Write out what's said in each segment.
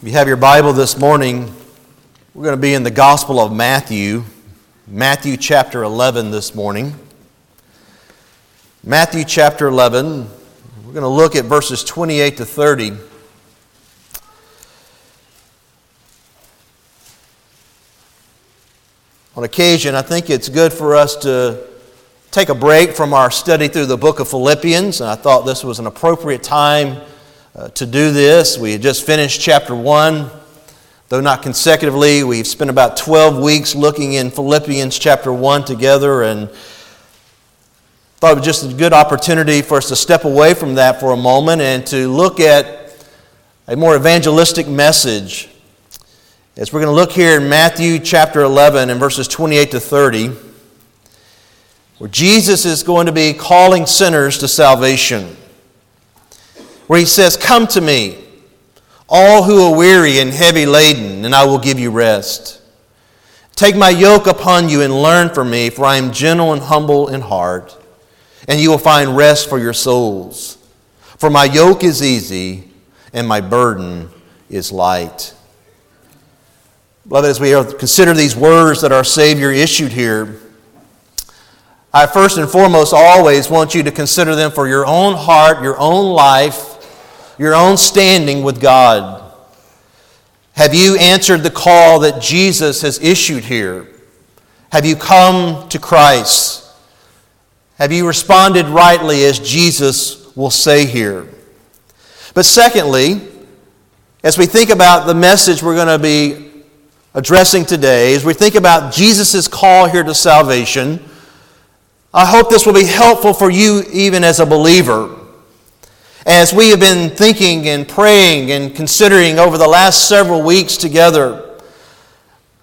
If you have your Bible this morning, we're going to be in the Gospel of Matthew, Matthew chapter 11 this morning. Matthew chapter 11, we're going to look at verses 28 to 30. On occasion, I think it's good for us to take a break from our study through the book of Philippians, and I thought this was an appropriate time uh, to do this. We had just finished chapter 1. Though not consecutively, we've spent about 12 weeks looking in Philippians chapter 1 together and thought it was just a good opportunity for us to step away from that for a moment and to look at a more evangelistic message. As we're going to look here in Matthew chapter 11 and verses 28 to 30, where Jesus is going to be calling sinners to salvation where he says, Come to me, all who are weary and heavy laden, and I will give you rest. Take my yoke upon you and learn from me, for I am gentle and humble in heart, and you will find rest for your souls. For my yoke is easy and my burden is light. Beloved, as we consider these words that our Savior issued here, I first and foremost always want you to consider them for your own heart, your own life, your own standing with God? Have you answered the call that Jesus has issued here? Have you come to Christ? Have you responded rightly as Jesus will say here? But secondly, as we think about the message we're going to be addressing today, as we think about Jesus' call here to salvation, I hope this will be helpful for you even as a believer. As we have been thinking and praying and considering over the last several weeks together,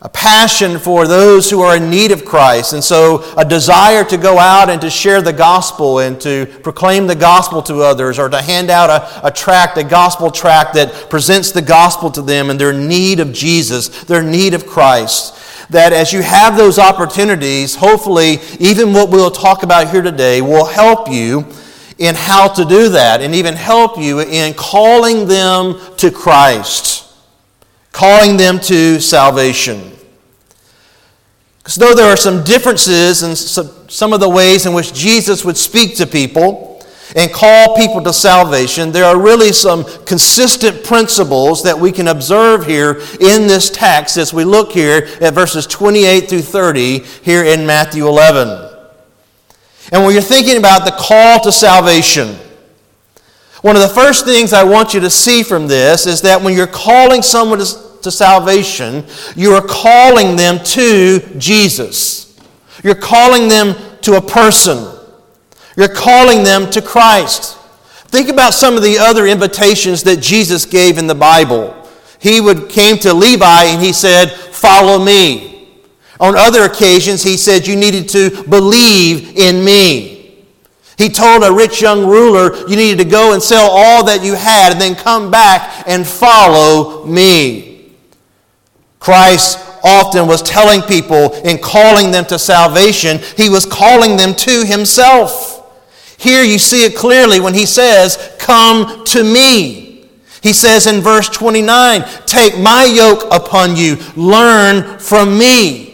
a passion for those who are in need of Christ, and so a desire to go out and to share the gospel and to proclaim the gospel to others, or to hand out a, a tract, a gospel tract that presents the gospel to them and their need of Jesus, their need of Christ. That as you have those opportunities, hopefully, even what we'll talk about here today will help you in how to do that and even help you in calling them to Christ, calling them to salvation. Because though there are some differences in some of the ways in which Jesus would speak to people and call people to salvation, there are really some consistent principles that we can observe here in this text as we look here at verses 28 through 30 here in Matthew 11. And when you're thinking about the call to salvation, one of the first things I want you to see from this is that when you're calling someone to, to salvation, you are calling them to Jesus. You're calling them to a person. You're calling them to Christ. Think about some of the other invitations that Jesus gave in the Bible. He would came to Levi and he said, "Follow me." On other occasions, he said, You needed to believe in me. He told a rich young ruler, You needed to go and sell all that you had and then come back and follow me. Christ often was telling people and calling them to salvation, he was calling them to himself. Here you see it clearly when he says, Come to me. He says in verse 29, Take my yoke upon you, learn from me.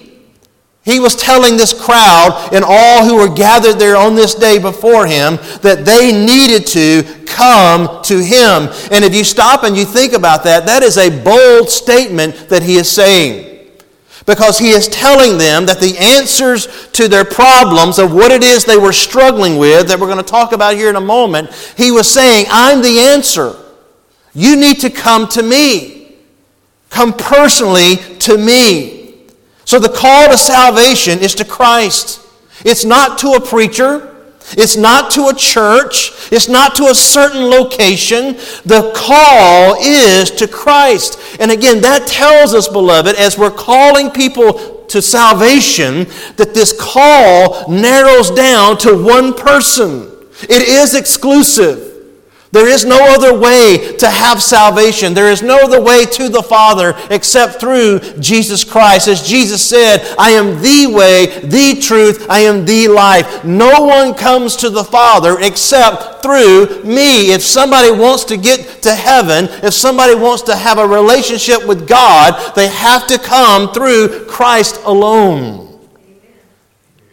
He was telling this crowd and all who were gathered there on this day before him that they needed to come to him. And if you stop and you think about that, that is a bold statement that he is saying. Because he is telling them that the answers to their problems of what it is they were struggling with, that we're going to talk about here in a moment, he was saying, I'm the answer. You need to come to me. Come personally to me. So the call to salvation is to Christ. It's not to a preacher. It's not to a church. It's not to a certain location. The call is to Christ. And again, that tells us, beloved, as we're calling people to salvation, that this call narrows down to one person. It is exclusive. There is no other way to have salvation. There is no other way to the Father except through Jesus Christ. As Jesus said, I am the way, the truth, I am the life. No one comes to the Father except through me. If somebody wants to get to heaven, if somebody wants to have a relationship with God, they have to come through Christ alone.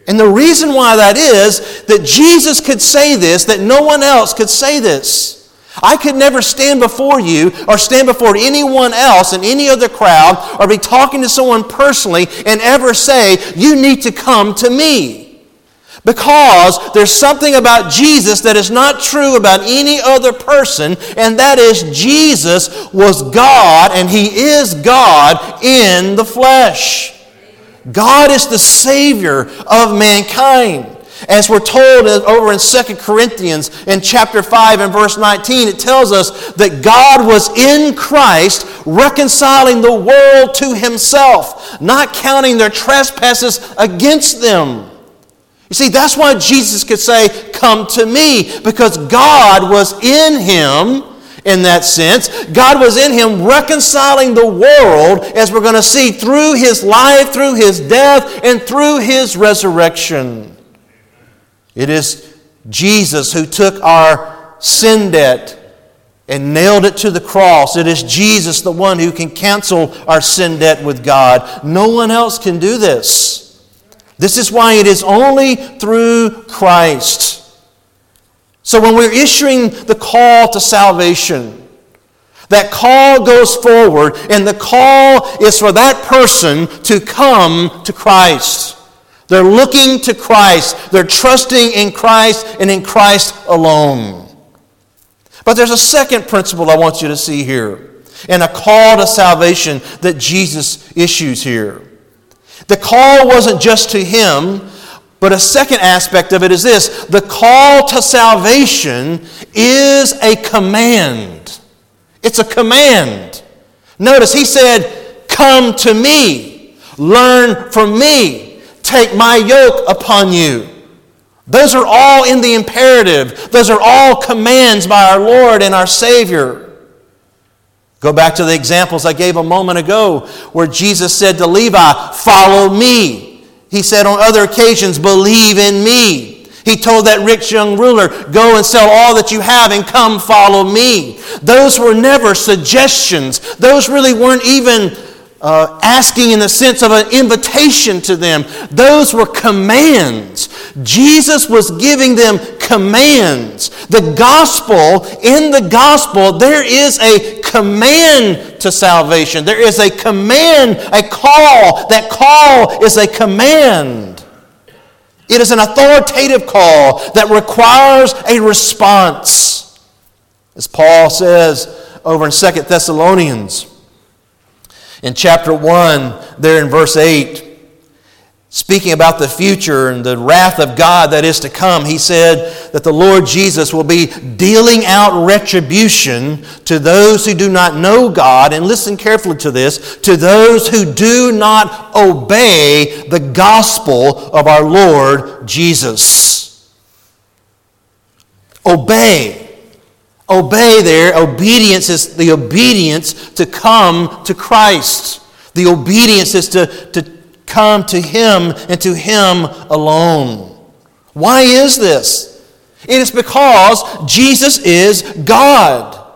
And the reason why that is that Jesus could say this, that no one else could say this. I could never stand before you or stand before anyone else in any other crowd or be talking to someone personally and ever say, You need to come to me. Because there's something about Jesus that is not true about any other person, and that is Jesus was God and He is God in the flesh. God is the Savior of mankind. As we're told over in 2 Corinthians in chapter 5 and verse 19, it tells us that God was in Christ reconciling the world to himself, not counting their trespasses against them. You see, that's why Jesus could say, Come to me, because God was in him in that sense. God was in him reconciling the world, as we're going to see, through his life, through his death, and through his resurrection. It is Jesus who took our sin debt and nailed it to the cross. It is Jesus, the one who can cancel our sin debt with God. No one else can do this. This is why it is only through Christ. So when we're issuing the call to salvation, that call goes forward, and the call is for that person to come to Christ. They're looking to Christ, they're trusting in Christ and in Christ alone. But there's a second principle I want you to see here, and a call to salvation that Jesus issues here. The call wasn't just to him, but a second aspect of it is this the call to salvation is a command. It's a command. Notice he said, Come to me, learn from me, take my yoke upon you. Those are all in the imperative, those are all commands by our Lord and our Savior. Go back to the examples I gave a moment ago where Jesus said to Levi, Follow me. He said on other occasions, Believe in me. He told that rich young ruler, Go and sell all that you have and come follow me. Those were never suggestions. Those really weren't even uh, asking in the sense of an invitation to them. Those were commands. Jesus was giving them commands. The gospel, in the gospel, there is a command to salvation. There is a command, a call. That call is a command. It is an authoritative call that requires a response. As Paul says over in 2 Thessalonians, in chapter 1, there in verse 8, speaking about the future and the wrath of God that is to come, he said that the Lord Jesus will be dealing out retribution to those who do not know God, and listen carefully to this, to those who do not obey the gospel of our Lord Jesus. Obey. Obey there, obedience is the obedience to come to Christ. The obedience is to, to come to Him and to Him alone. Why is this? It is because Jesus is God.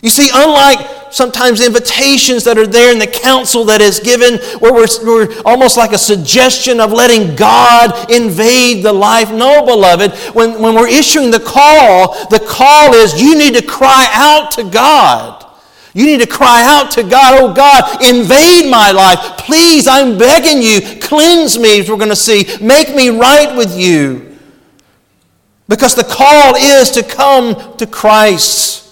You see, unlike sometimes invitations that are there in the counsel that is given, where we're, we're, almost like a suggestion of letting God invade the life. No, beloved, when, when we're issuing the call, the call is you need to cry out to God. You need to cry out to God, oh God, invade my life. Please, I'm begging you, cleanse me, as we're going to see. Make me right with you. Because the call is to come to Christ.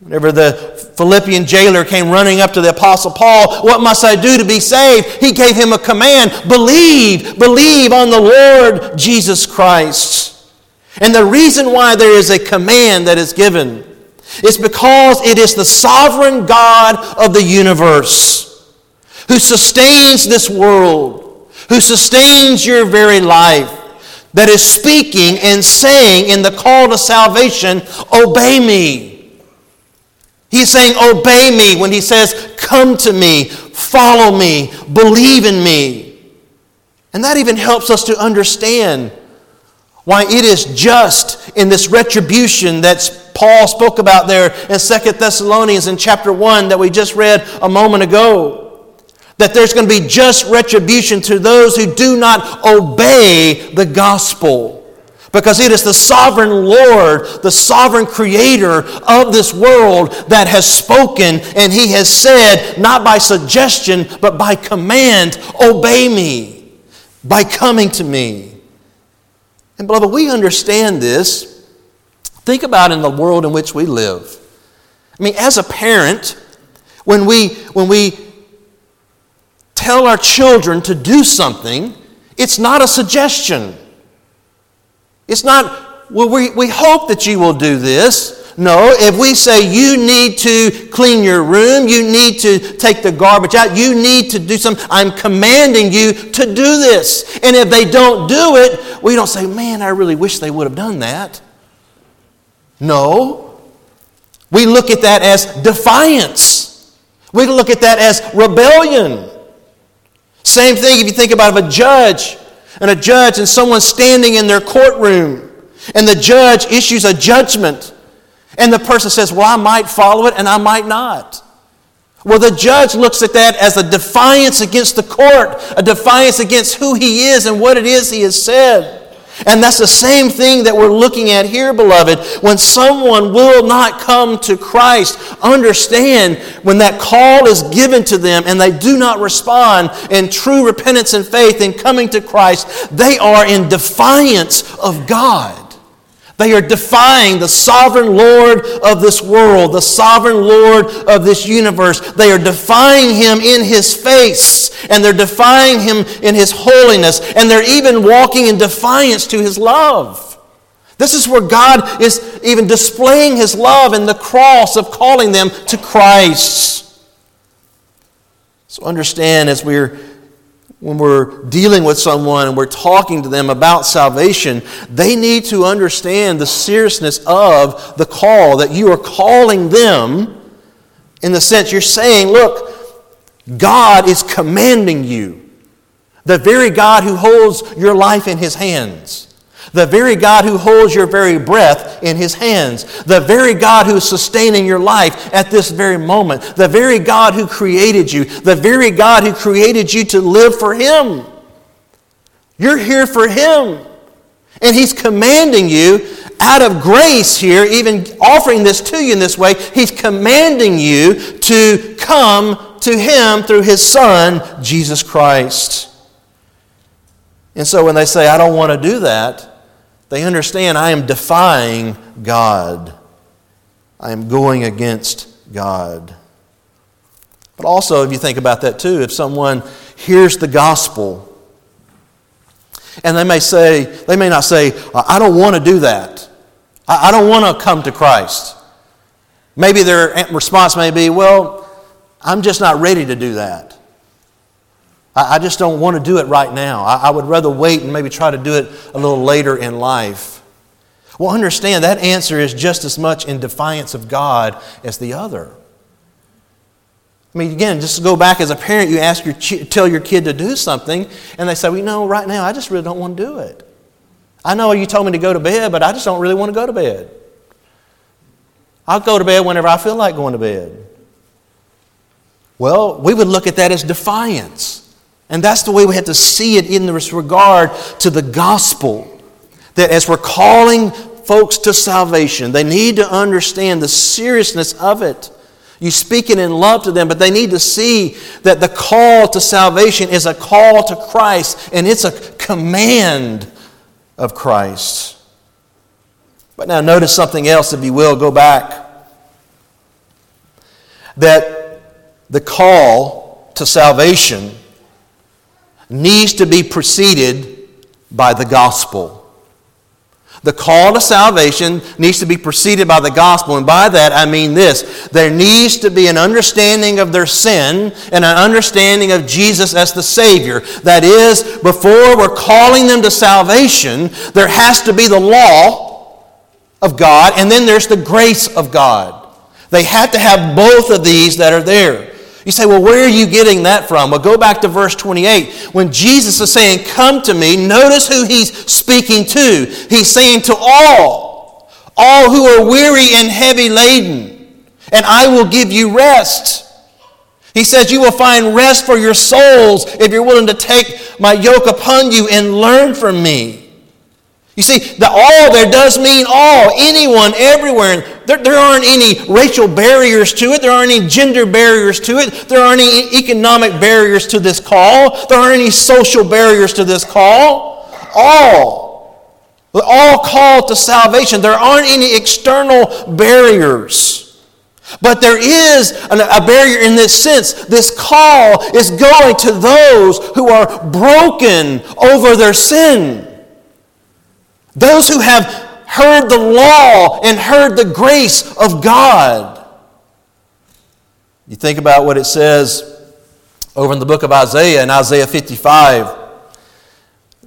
Whenever the Philippian jailer came running up to the Apostle Paul, What must I do to be saved? He gave him a command believe, believe on the Lord Jesus Christ. And the reason why there is a command that is given is because it is the sovereign God of the universe who sustains this world, who sustains your very life that is speaking and saying in the call to salvation, Obey me. He's saying, Obey me when he says, Come to me, follow me, believe in me. And that even helps us to understand why it is just in this retribution that Paul spoke about there in Second Thessalonians in chapter 1 that we just read a moment ago that there's going to be just retribution to those who do not obey the gospel. Because it is the sovereign Lord, the sovereign creator of this world that has spoken and he has said, not by suggestion, but by command, obey me by coming to me. And beloved, we understand this. Think about in the world in which we live. I mean, as a parent, when we, when we tell our children to do something, it's not a suggestion. It's not, well, we, we hope that you will do this. No, if we say you need to clean your room, you need to take the garbage out, you need to do something, I'm commanding you to do this. And if they don't do it, we don't say, man, I really wish they would have done that. No. We look at that as defiance. We look at that as rebellion. Same thing if you think about a judge and a judge and someone standing in their courtroom and the judge issues a judgment and the person says, Well, I might follow it and I might not. Well, the judge looks at that as a defiance against the court, a defiance against who he is and what it is he has said. And that's the same thing that we're looking at here, beloved. When someone will not come to Christ, understand when that call is given to them and they do not respond in true repentance and faith in coming to Christ, they are in defiance of God. They are defying the sovereign Lord of this world, the sovereign Lord of this universe. They are defying Him in His face, and they're defying Him in His holiness, and they're even walking in defiance to His love. This is where God is even displaying His love in the cross of calling them to Christ. So understand as we're when we're dealing with someone and we're talking to them about salvation, they need to understand the seriousness of the call, that you are calling them in the sense you're saying, look, God is commanding you. The very God who holds your life in his hands. The very God who holds your very breath in his hands. The very God who is sustaining your life at this very moment. The very God who created you. The very God who created you to live for him. You're here for him. And he's commanding you out of grace here, even offering this to you in this way, he's commanding you to come to him through his son, Jesus Christ. And so when they say, I don't want to do that, they understand I am defying God. I am going against God. But also, if you think about that too, if someone hears the gospel and they may say, they may not say, I don't want to do that. I don't want to come to Christ. Maybe their response may be, Well, I'm just not ready to do that. I, I just don't want to do it right now. I, I would rather wait and maybe try to do it a little later in life. Well, understand that answer is just as much in defiance of God as the other. I mean, again, just to go back as a parent, you ask your tell your kid to do something, and they say, "Well, you know, right now I just really don't want to do it. I know you told me to go to bed, but I just don't really want to go to bed. I'll go to bed whenever I feel like going to bed." Well, we would look at that as defiance. And that's the way we have to see it in this regard to the gospel. That as we're calling folks to salvation, they need to understand the seriousness of it. You speak it in love to them, but they need to see that the call to salvation is a call to Christ and it's a command of Christ. But now notice something else, if you will, go back. That the call to salvation needs to be preceded by the gospel. The call to salvation needs to be preceded by the gospel, and by that I mean this there needs to be an understanding of their sin and an understanding of Jesus as the Savior. That is, before we're calling them to salvation, there has to be the law of God, and then there's the grace of God. They have to have both of these that are there. You say, well, where are you getting that from? Well, go back to verse 28. When Jesus is saying, Come to me, notice who he's speaking to. He's saying to all, all who are weary and heavy laden, and I will give you rest. He says, You will find rest for your souls if you're willing to take my yoke upon you and learn from me. You see, the all there does mean all, anyone, everywhere. There, there aren't any racial barriers to it. There aren't any gender barriers to it. There aren't any economic barriers to this call. There aren't any social barriers to this call. All. We're all called to salvation. There aren't any external barriers. But there is a barrier in this sense. This call is going to those who are broken over their sin. Those who have heard the law and heard the grace of God. You think about what it says over in the book of Isaiah, in Isaiah 55.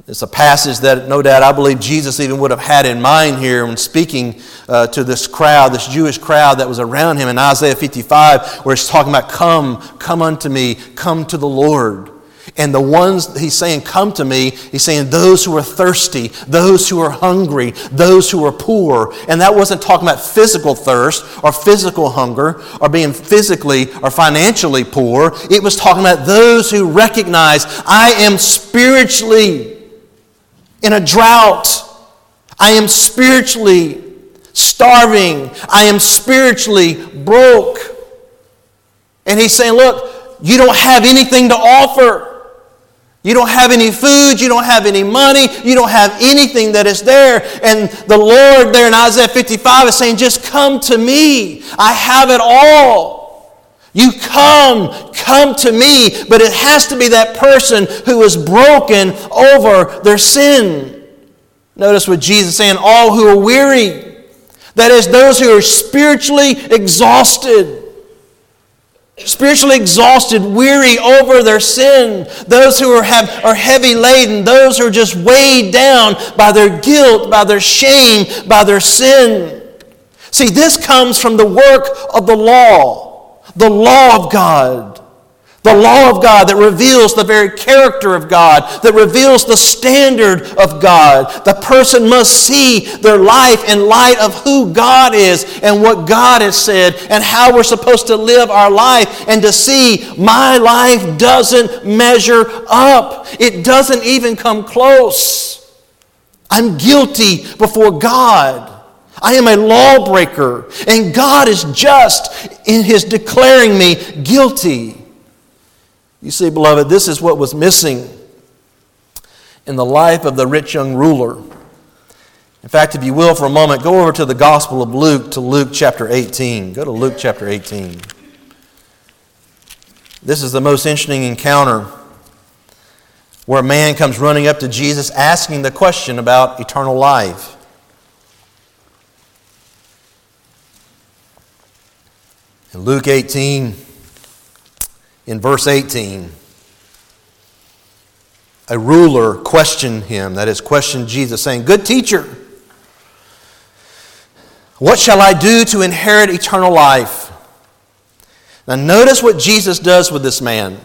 It's a passage that, no doubt, I believe Jesus even would have had in mind here when speaking uh, to this crowd, this Jewish crowd that was around him in Isaiah 55, where he's talking about, Come, come unto me, come to the Lord. And the ones he's saying, Come to me, he's saying, Those who are thirsty, those who are hungry, those who are poor. And that wasn't talking about physical thirst or physical hunger or being physically or financially poor. It was talking about those who recognize, I am spiritually in a drought, I am spiritually starving, I am spiritually broke. And he's saying, Look, you don't have anything to offer. You don't have any food, you don't have any money, you don't have anything that is there. And the Lord there in Isaiah 55 is saying, Just come to me. I have it all. You come, come to me. But it has to be that person who is broken over their sin. Notice what Jesus is saying all who are weary. That is, those who are spiritually exhausted spiritually exhausted, weary over their sin, those who are, have, are heavy laden, those who are just weighed down by their guilt, by their shame, by their sin. See, this comes from the work of the law, the law of God. The law of God that reveals the very character of God, that reveals the standard of God. The person must see their life in light of who God is and what God has said and how we're supposed to live our life and to see my life doesn't measure up. It doesn't even come close. I'm guilty before God. I am a lawbreaker, and God is just in His declaring me guilty. You see, beloved, this is what was missing in the life of the rich young ruler. In fact, if you will, for a moment, go over to the Gospel of Luke, to Luke chapter 18. Go to Luke chapter 18. This is the most interesting encounter where a man comes running up to Jesus asking the question about eternal life. In Luke 18, in verse 18, a ruler questioned him, that is, questioned Jesus, saying, Good teacher, what shall I do to inherit eternal life? Now, notice what Jesus does with this man.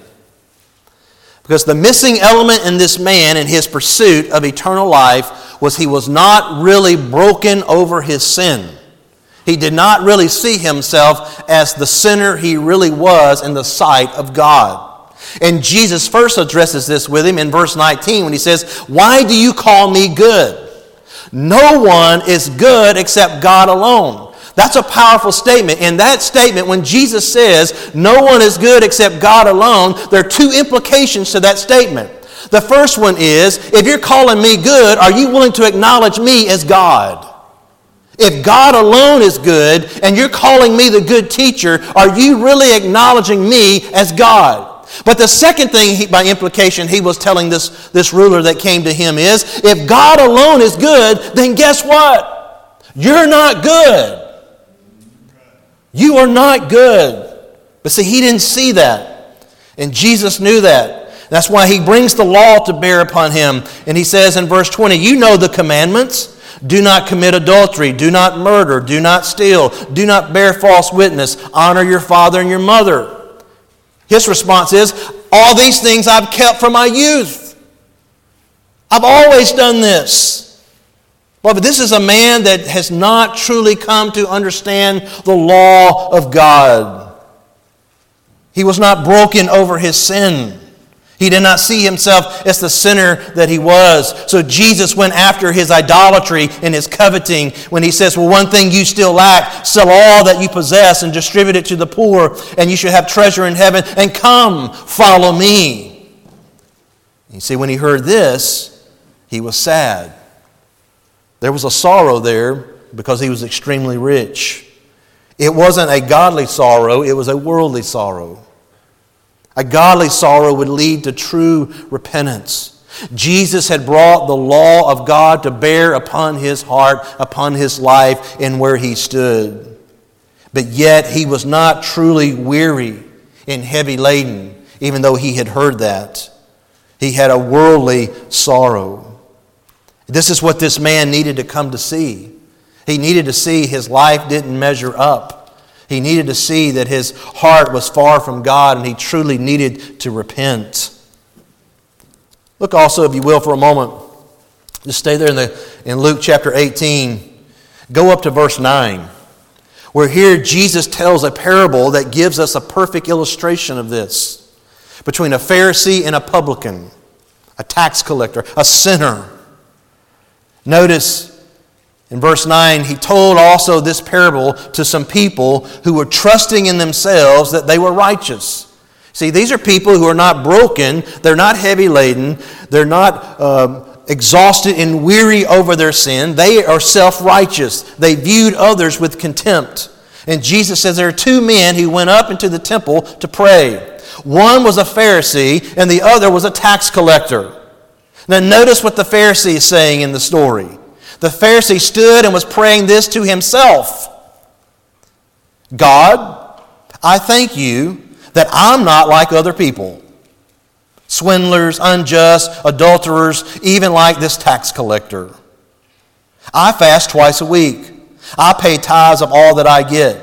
Because the missing element in this man in his pursuit of eternal life was he was not really broken over his sin. He did not really see himself as the sinner he really was in the sight of God. And Jesus first addresses this with him in verse 19 when he says, Why do you call me good? No one is good except God alone. That's a powerful statement. In that statement, when Jesus says, No one is good except God alone, there are two implications to that statement. The first one is, If you're calling me good, are you willing to acknowledge me as God? If God alone is good and you're calling me the good teacher, are you really acknowledging me as God? But the second thing, he, by implication, he was telling this, this ruler that came to him is if God alone is good, then guess what? You're not good. You are not good. But see, he didn't see that. And Jesus knew that. That's why he brings the law to bear upon him. And he says in verse 20, You know the commandments. Do not commit adultery. Do not murder. Do not steal. Do not bear false witness. Honor your father and your mother. His response is, All these things I've kept from my youth. I've always done this. Well, but this is a man that has not truly come to understand the law of God. He was not broken over his sin. He did not see himself as the sinner that he was. So Jesus went after his idolatry and his coveting when he says, Well, one thing you still lack sell all that you possess and distribute it to the poor, and you shall have treasure in heaven, and come, follow me. You see, when he heard this, he was sad. There was a sorrow there because he was extremely rich. It wasn't a godly sorrow, it was a worldly sorrow. A godly sorrow would lead to true repentance. Jesus had brought the law of God to bear upon his heart, upon his life, and where he stood. But yet he was not truly weary and heavy laden, even though he had heard that. He had a worldly sorrow. This is what this man needed to come to see. He needed to see his life didn't measure up. He needed to see that his heart was far from God and he truly needed to repent. Look also, if you will, for a moment. Just stay there in, the, in Luke chapter 18. Go up to verse 9, where here Jesus tells a parable that gives us a perfect illustration of this between a Pharisee and a publican, a tax collector, a sinner. Notice in verse 9, he told also this parable to some people who were trusting in themselves that they were righteous. See, these are people who are not broken, they're not heavy laden, they're not um, exhausted and weary over their sin. They are self righteous. They viewed others with contempt. And Jesus says there are two men who went up into the temple to pray. One was a Pharisee, and the other was a tax collector. Now, notice what the Pharisee is saying in the story. The Pharisee stood and was praying this to himself God, I thank you that I'm not like other people swindlers, unjust, adulterers, even like this tax collector. I fast twice a week. I pay tithes of all that I get.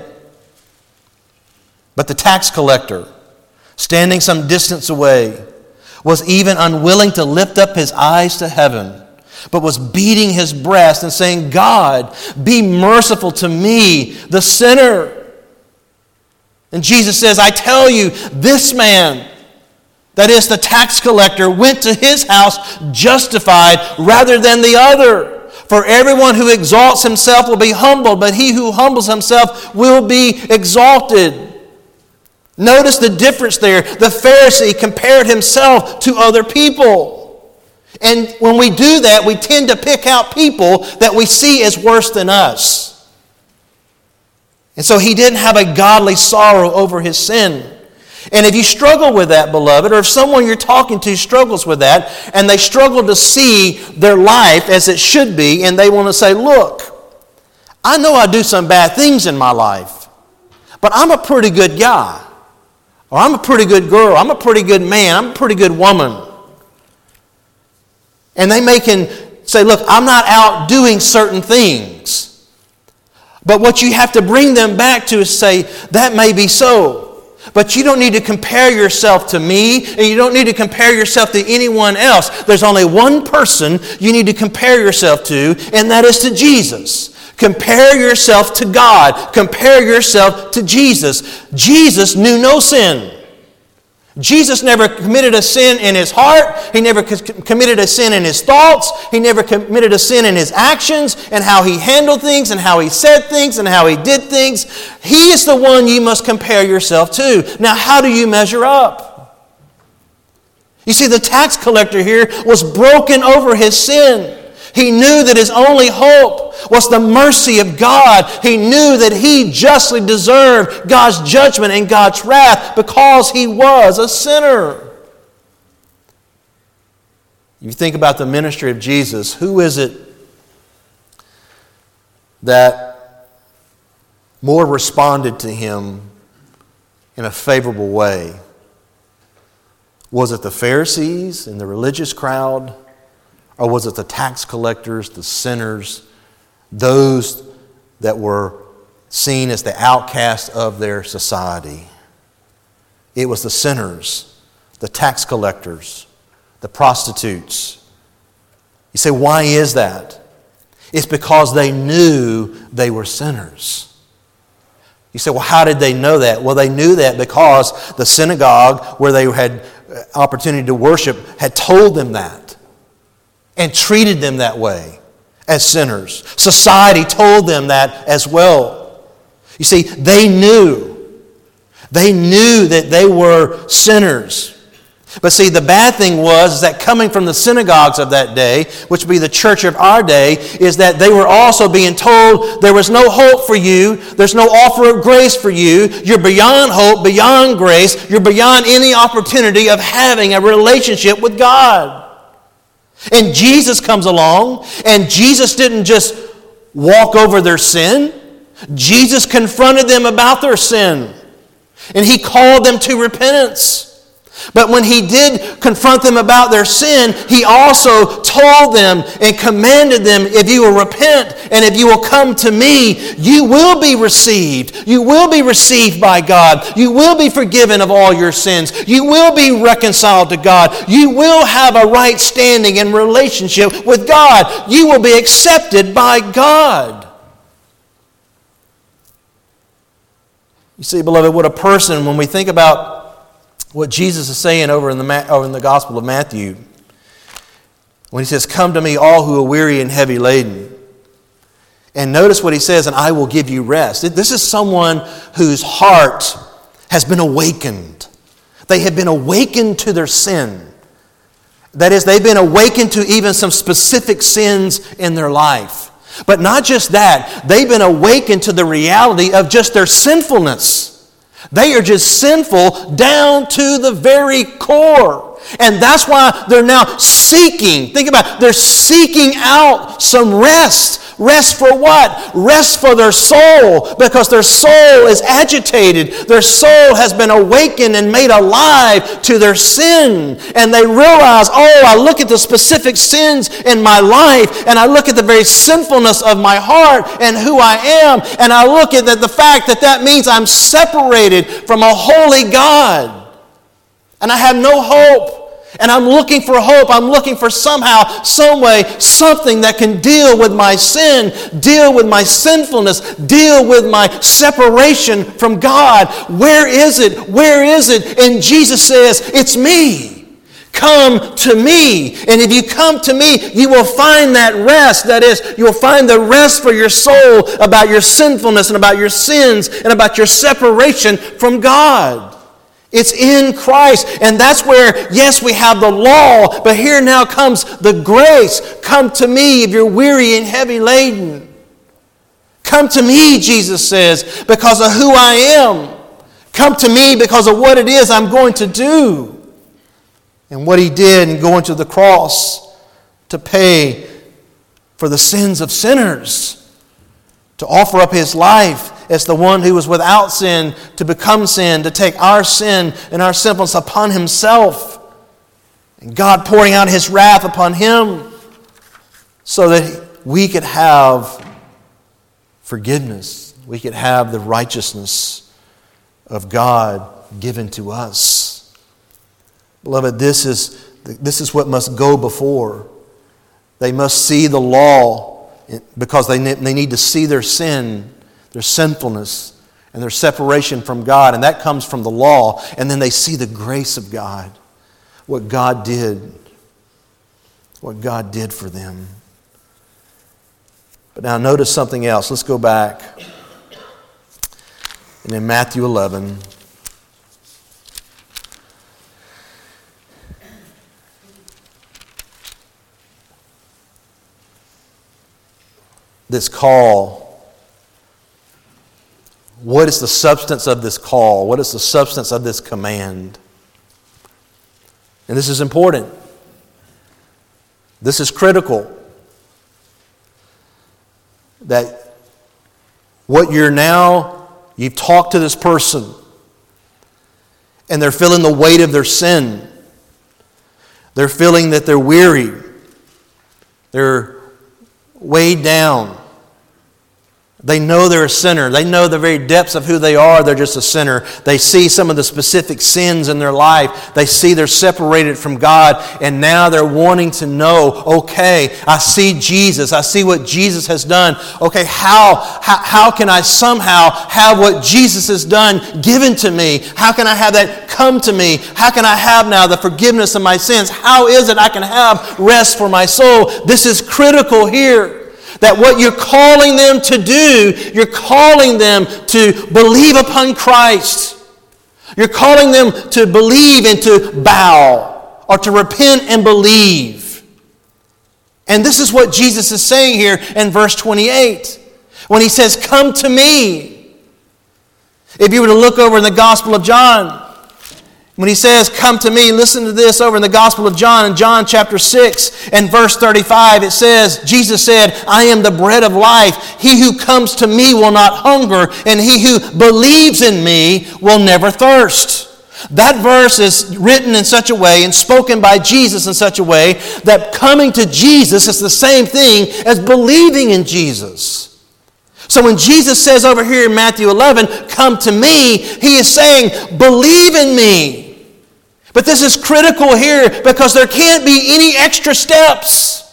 But the tax collector, standing some distance away, was even unwilling to lift up his eyes to heaven but was beating his breast and saying, God, be merciful to me, the sinner. And Jesus says, I tell you, this man, that is the tax collector, went to his house justified rather than the other. For everyone who exalts himself will be humbled, but he who humbles himself will be exalted. Notice the difference there. The Pharisee compared himself to other people. And when we do that, we tend to pick out people that we see as worse than us. And so he didn't have a godly sorrow over his sin. And if you struggle with that, beloved, or if someone you're talking to struggles with that, and they struggle to see their life as it should be, and they want to say, Look, I know I do some bad things in my life, but I'm a pretty good guy. Or I'm a pretty good girl. I'm a pretty good man. I'm a pretty good woman. And they may can say, look, I'm not out doing certain things. But what you have to bring them back to is say, that may be so. But you don't need to compare yourself to me, and you don't need to compare yourself to anyone else. There's only one person you need to compare yourself to, and that is to Jesus. Compare yourself to God. Compare yourself to Jesus. Jesus knew no sin. Jesus never committed a sin in his heart. He never committed a sin in his thoughts. He never committed a sin in his actions and how he handled things and how he said things and how he did things. He is the one you must compare yourself to. Now, how do you measure up? You see, the tax collector here was broken over his sin. He knew that his only hope was the mercy of God. He knew that he justly deserved God's judgment and God's wrath because he was a sinner. You think about the ministry of Jesus, who is it that more responded to him in a favorable way? Was it the Pharisees and the religious crowd? Or was it the tax collectors, the sinners, those that were seen as the outcast of their society? It was the sinners, the tax collectors, the prostitutes. You say, why is that? It's because they knew they were sinners. You say, well, how did they know that? Well, they knew that because the synagogue where they had uh, opportunity to worship had told them that and treated them that way as sinners. Society told them that as well. You see, they knew. They knew that they were sinners. But see, the bad thing was that coming from the synagogues of that day, which would be the church of our day, is that they were also being told there was no hope for you, there's no offer of grace for you, you're beyond hope, beyond grace, you're beyond any opportunity of having a relationship with God. And Jesus comes along, and Jesus didn't just walk over their sin, Jesus confronted them about their sin, and he called them to repentance. But when he did confront them about their sin, he also told them and commanded them if you will repent and if you will come to me, you will be received. You will be received by God. You will be forgiven of all your sins. You will be reconciled to God. You will have a right standing and relationship with God. You will be accepted by God. You see, beloved, what a person, when we think about what Jesus is saying over in the, over in the Gospel of Matthew when he says, Come to me, all who are weary and heavy laden. And notice what he says, and I will give you rest. This is someone whose heart has been awakened. They have been awakened to their sin. That is, they've been awakened to even some specific sins in their life. But not just that, they've been awakened to the reality of just their sinfulness. They are just sinful down to the very core. And that's why they're now seeking, think about it, they're seeking out some rest. Rest for what? Rest for their soul because their soul is agitated. Their soul has been awakened and made alive to their sin. And they realize, oh, I look at the specific sins in my life and I look at the very sinfulness of my heart and who I am. And I look at the, the fact that that means I'm separated from a holy God. And I have no hope. And I'm looking for hope. I'm looking for somehow, some way, something that can deal with my sin, deal with my sinfulness, deal with my separation from God. Where is it? Where is it? And Jesus says, It's me. Come to me. And if you come to me, you will find that rest. That is, you will find the rest for your soul about your sinfulness and about your sins and about your separation from God. It's in Christ. And that's where, yes, we have the law, but here now comes the grace. Come to me if you're weary and heavy laden. Come to me, Jesus says, because of who I am. Come to me because of what it is I'm going to do. And what he did in going to the cross to pay for the sins of sinners, to offer up his life as the one who was without sin to become sin, to take our sin and our sinfulness upon himself. And God pouring out his wrath upon him so that we could have forgiveness. We could have the righteousness of God given to us. Beloved, this is, this is what must go before. They must see the law because they, they need to see their sin their sinfulness, and their separation from God. And that comes from the law. And then they see the grace of God, what God did, what God did for them. But now notice something else. Let's go back. And in Matthew 11, this call, what is the substance of this call? What is the substance of this command? And this is important. This is critical. That what you're now, you've talked to this person, and they're feeling the weight of their sin. They're feeling that they're weary. They're weighed down. They know they're a sinner. They know the very depths of who they are. They're just a sinner. They see some of the specific sins in their life. They see they're separated from God. And now they're wanting to know okay, I see Jesus. I see what Jesus has done. Okay, how, how, how can I somehow have what Jesus has done given to me? How can I have that come to me? How can I have now the forgiveness of my sins? How is it I can have rest for my soul? This is critical here. That what you're calling them to do, you're calling them to believe upon Christ. You're calling them to believe and to bow or to repent and believe. And this is what Jesus is saying here in verse 28 when he says, Come to me. If you were to look over in the Gospel of John, when he says, Come to me, listen to this over in the Gospel of John, in John chapter 6 and verse 35, it says, Jesus said, I am the bread of life. He who comes to me will not hunger, and he who believes in me will never thirst. That verse is written in such a way and spoken by Jesus in such a way that coming to Jesus is the same thing as believing in Jesus. So when Jesus says over here in Matthew 11, Come to me, he is saying, Believe in me. But this is critical here because there can't be any extra steps.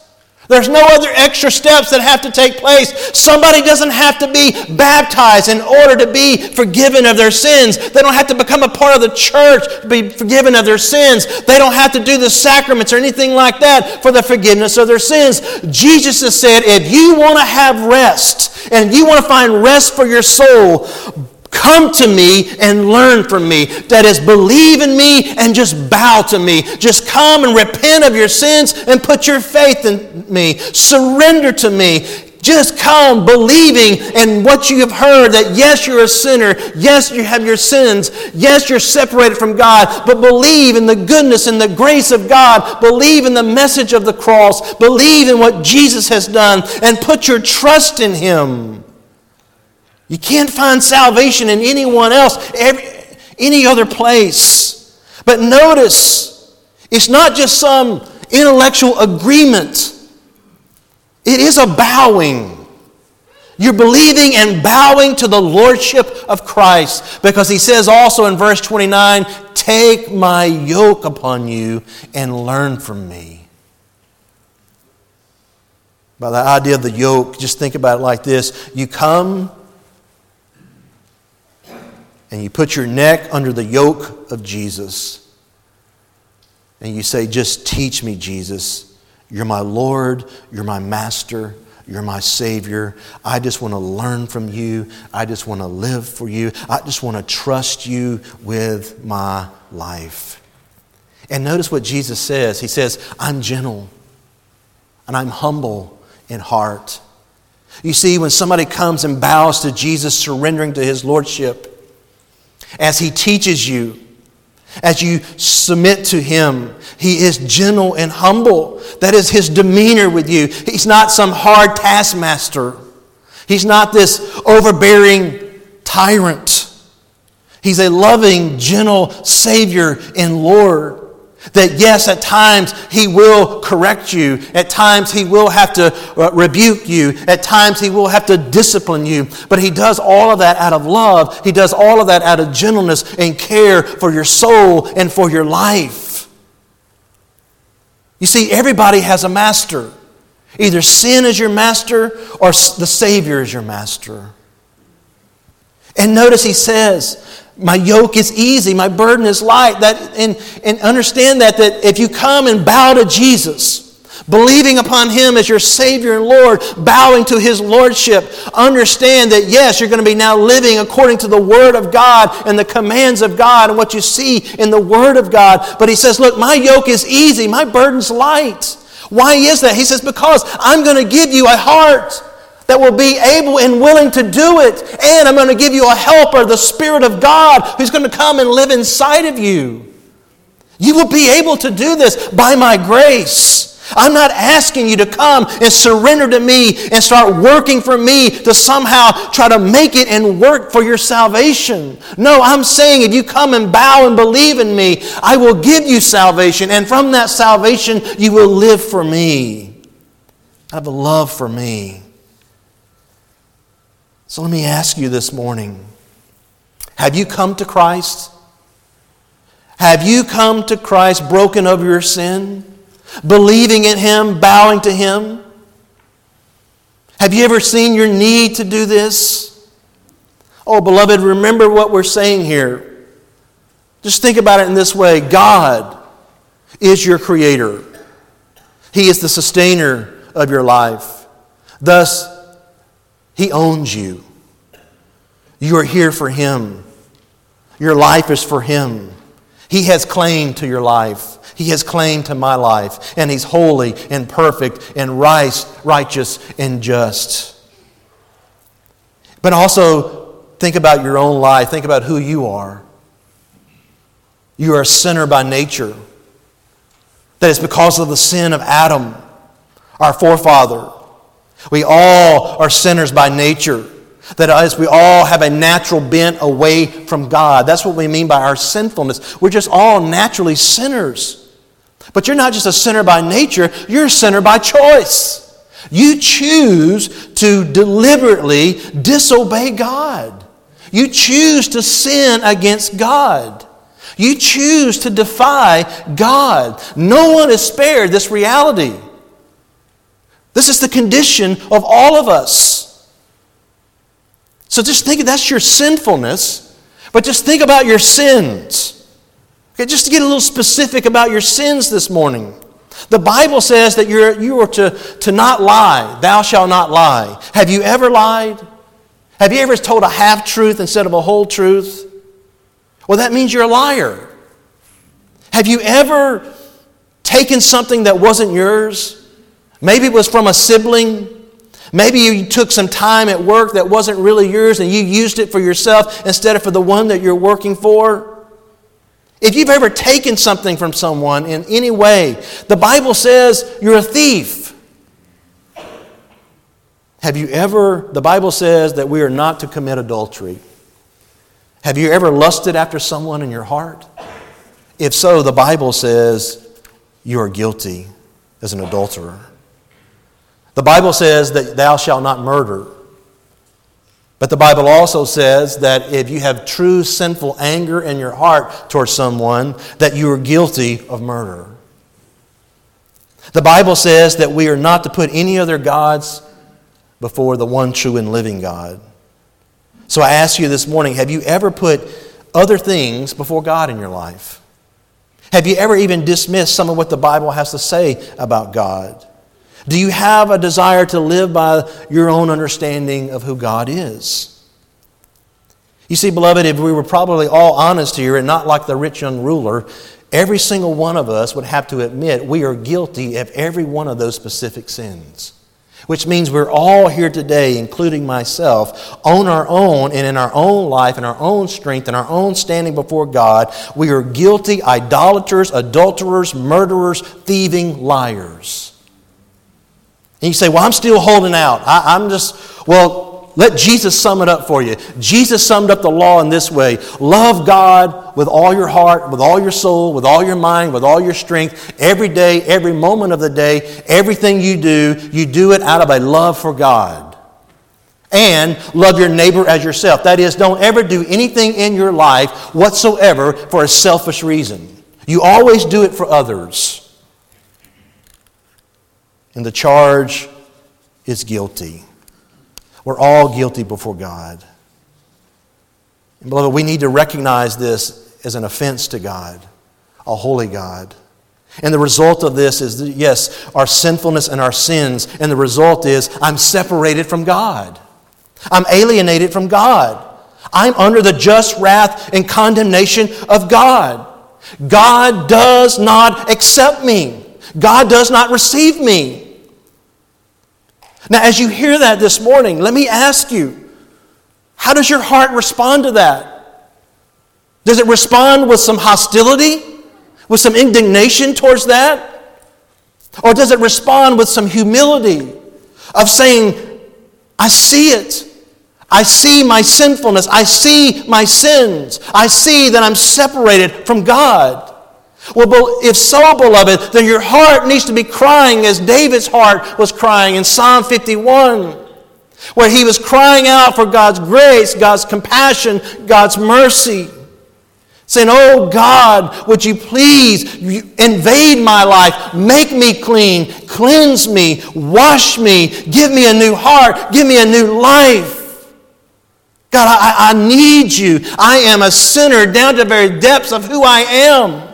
There's no other extra steps that have to take place. Somebody doesn't have to be baptized in order to be forgiven of their sins. They don't have to become a part of the church to be forgiven of their sins. They don't have to do the sacraments or anything like that for the forgiveness of their sins. Jesus has said, if you want to have rest and you want to find rest for your soul, Come to me and learn from me. That is, believe in me and just bow to me. Just come and repent of your sins and put your faith in me. Surrender to me. Just come believing in what you have heard that yes, you're a sinner. Yes, you have your sins. Yes, you're separated from God. But believe in the goodness and the grace of God. Believe in the message of the cross. Believe in what Jesus has done and put your trust in Him. You can't find salvation in anyone else, every, any other place. But notice, it's not just some intellectual agreement, it is a bowing. You're believing and bowing to the Lordship of Christ because he says also in verse 29 Take my yoke upon you and learn from me. By the idea of the yoke, just think about it like this you come and you put your neck under the yoke of Jesus. And you say, Just teach me, Jesus. You're my Lord, you're my master, you're my Savior. I just want to learn from you. I just want to live for you. I just want to trust you with my life. And notice what Jesus says He says, I'm gentle and I'm humble in heart. You see, when somebody comes and bows to Jesus, surrendering to His Lordship, as He teaches you, as you submit to Him. He is gentle and humble. That is His demeanor with you. He's not some hard taskmaster, He's not this overbearing tyrant. He's a loving, gentle Savior and Lord. That yes, at times he will correct you. At times he will have to uh, rebuke you. At times he will have to discipline you. But he does all of that out of love. He does all of that out of gentleness and care for your soul and for your life. You see, everybody has a master. Either sin is your master or the Savior is your master. And notice he says, my yoke is easy, my burden is light. That, and, and understand that, that if you come and bow to Jesus, believing upon Him as your Savior and Lord, bowing to His Lordship, understand that yes, you're going to be now living according to the Word of God and the commands of God and what you see in the Word of God. But He says, Look, my yoke is easy, my burden's light. Why is that? He says, Because I'm going to give you a heart that will be able and willing to do it. And I'm going to give you a helper, the Spirit of God, who's going to come and live inside of you. You will be able to do this by my grace. I'm not asking you to come and surrender to me and start working for me to somehow try to make it and work for your salvation. No, I'm saying if you come and bow and believe in me, I will give you salvation. And from that salvation, you will live for me. Have a love for me. So let me ask you this morning Have you come to Christ? Have you come to Christ broken of your sin, believing in Him, bowing to Him? Have you ever seen your need to do this? Oh, beloved, remember what we're saying here. Just think about it in this way God is your creator, He is the sustainer of your life. Thus, he owns you. You are here for Him. Your life is for Him. He has claim to your life. He has claim to my life. And He's holy and perfect and right, righteous and just. But also, think about your own life. Think about who you are. You are a sinner by nature. That is because of the sin of Adam, our forefather. We all are sinners by nature. That is, we all have a natural bent away from God. That's what we mean by our sinfulness. We're just all naturally sinners. But you're not just a sinner by nature, you're a sinner by choice. You choose to deliberately disobey God. You choose to sin against God. You choose to defy God. No one is spared this reality. This is the condition of all of us. So just think that's your sinfulness, but just think about your sins. Okay, just to get a little specific about your sins this morning. The Bible says that you're, you are to, to not lie. Thou shalt not lie. Have you ever lied? Have you ever told a half truth instead of a whole truth? Well, that means you're a liar. Have you ever taken something that wasn't yours? Maybe it was from a sibling. Maybe you took some time at work that wasn't really yours and you used it for yourself instead of for the one that you're working for. If you've ever taken something from someone in any way, the Bible says you're a thief. Have you ever, the Bible says that we are not to commit adultery. Have you ever lusted after someone in your heart? If so, the Bible says you are guilty as an adulterer. The Bible says that thou shalt not murder. But the Bible also says that if you have true sinful anger in your heart towards someone, that you are guilty of murder. The Bible says that we are not to put any other gods before the one true and living God. So I ask you this morning have you ever put other things before God in your life? Have you ever even dismissed some of what the Bible has to say about God? Do you have a desire to live by your own understanding of who God is? You see, beloved, if we were probably all honest here and not like the rich young ruler, every single one of us would have to admit we are guilty of every one of those specific sins. Which means we're all here today, including myself, on our own and in our own life, in our own strength, in our own standing before God. We are guilty idolaters, adulterers, murderers, thieving liars. And you say, Well, I'm still holding out. I, am just, well, let Jesus sum it up for you. Jesus summed up the law in this way love God with all your heart, with all your soul, with all your mind, with all your strength, every day, every moment of the day, everything you do, you do it out of a love for God. And love your neighbor as yourself. That is, don't ever do anything in your life whatsoever for a selfish reason. You always do it for others and the charge is guilty. We're all guilty before God. And beloved, we need to recognize this as an offense to God, a holy God. And the result of this is, yes, our sinfulness and our sins. And the result is, I'm separated from God. I'm alienated from God. I'm under the just wrath and condemnation of God. God does not accept me. God does not receive me. Now, as you hear that this morning, let me ask you how does your heart respond to that? Does it respond with some hostility, with some indignation towards that? Or does it respond with some humility of saying, I see it. I see my sinfulness. I see my sins. I see that I'm separated from God. Well, if so, beloved, then your heart needs to be crying as David's heart was crying in Psalm 51, where he was crying out for God's grace, God's compassion, God's mercy. Saying, Oh God, would you please invade my life, make me clean, cleanse me, wash me, give me a new heart, give me a new life. God, I, I need you. I am a sinner down to the very depths of who I am.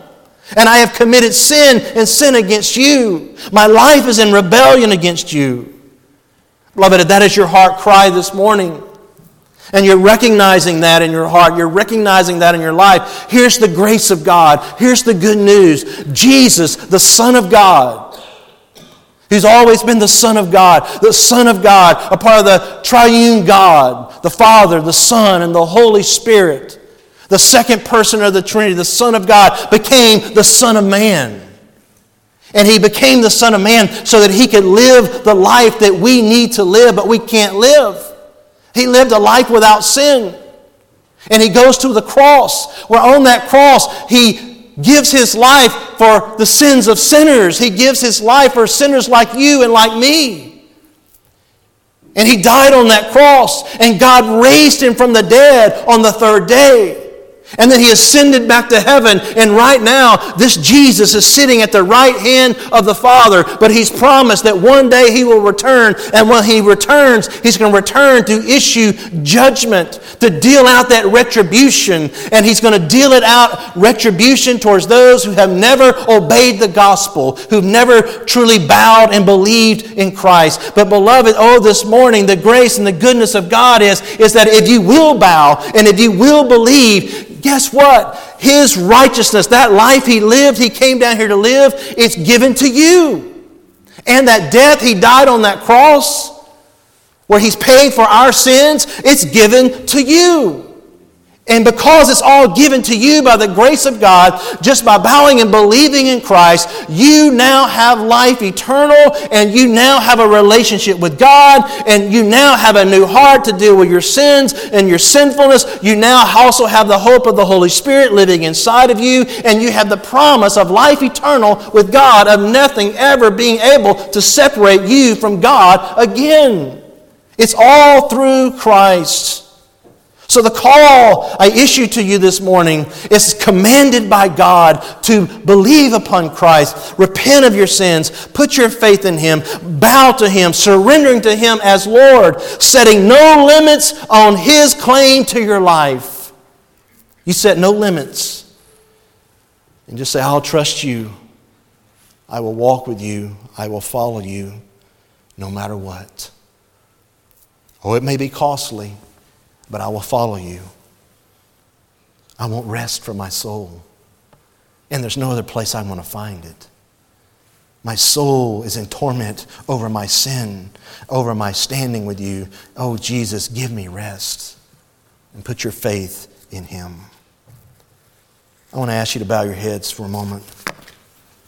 And I have committed sin and sin against you. My life is in rebellion against you. Beloved, if that is your heart cry this morning, and you're recognizing that in your heart, you're recognizing that in your life, here's the grace of God. Here's the good news Jesus, the Son of God, who's always been the Son of God, the Son of God, a part of the triune God, the Father, the Son, and the Holy Spirit. The second person of the Trinity, the Son of God, became the Son of Man. And he became the Son of Man so that he could live the life that we need to live, but we can't live. He lived a life without sin. And he goes to the cross, where on that cross, he gives his life for the sins of sinners. He gives his life for sinners like you and like me. And he died on that cross, and God raised him from the dead on the third day. And then he ascended back to heaven. And right now, this Jesus is sitting at the right hand of the Father. But he's promised that one day he will return. And when he returns, he's going to return to issue judgment, to deal out that retribution. And he's going to deal it out retribution towards those who have never obeyed the gospel, who've never truly bowed and believed in Christ. But beloved, oh, this morning, the grace and the goodness of God is, is that if you will bow and if you will believe, guess what? His righteousness, that life he lived, he came down here to live, it's given to you. And that death, he died on that cross, where he's paid for our sins, it's given to you. And because it's all given to you by the grace of God, just by bowing and believing in Christ, you now have life eternal and you now have a relationship with God and you now have a new heart to deal with your sins and your sinfulness. You now also have the hope of the Holy Spirit living inside of you and you have the promise of life eternal with God, of nothing ever being able to separate you from God again. It's all through Christ. So, the call I issue to you this morning is commanded by God to believe upon Christ, repent of your sins, put your faith in Him, bow to Him, surrendering to Him as Lord, setting no limits on His claim to your life. You set no limits. And just say, I'll trust you. I will walk with you. I will follow you no matter what. Oh, it may be costly but I will follow you. I won't rest for my soul. And there's no other place I want to find it. My soul is in torment over my sin, over my standing with you. Oh, Jesus, give me rest and put your faith in Him. I want to ask you to bow your heads for a moment.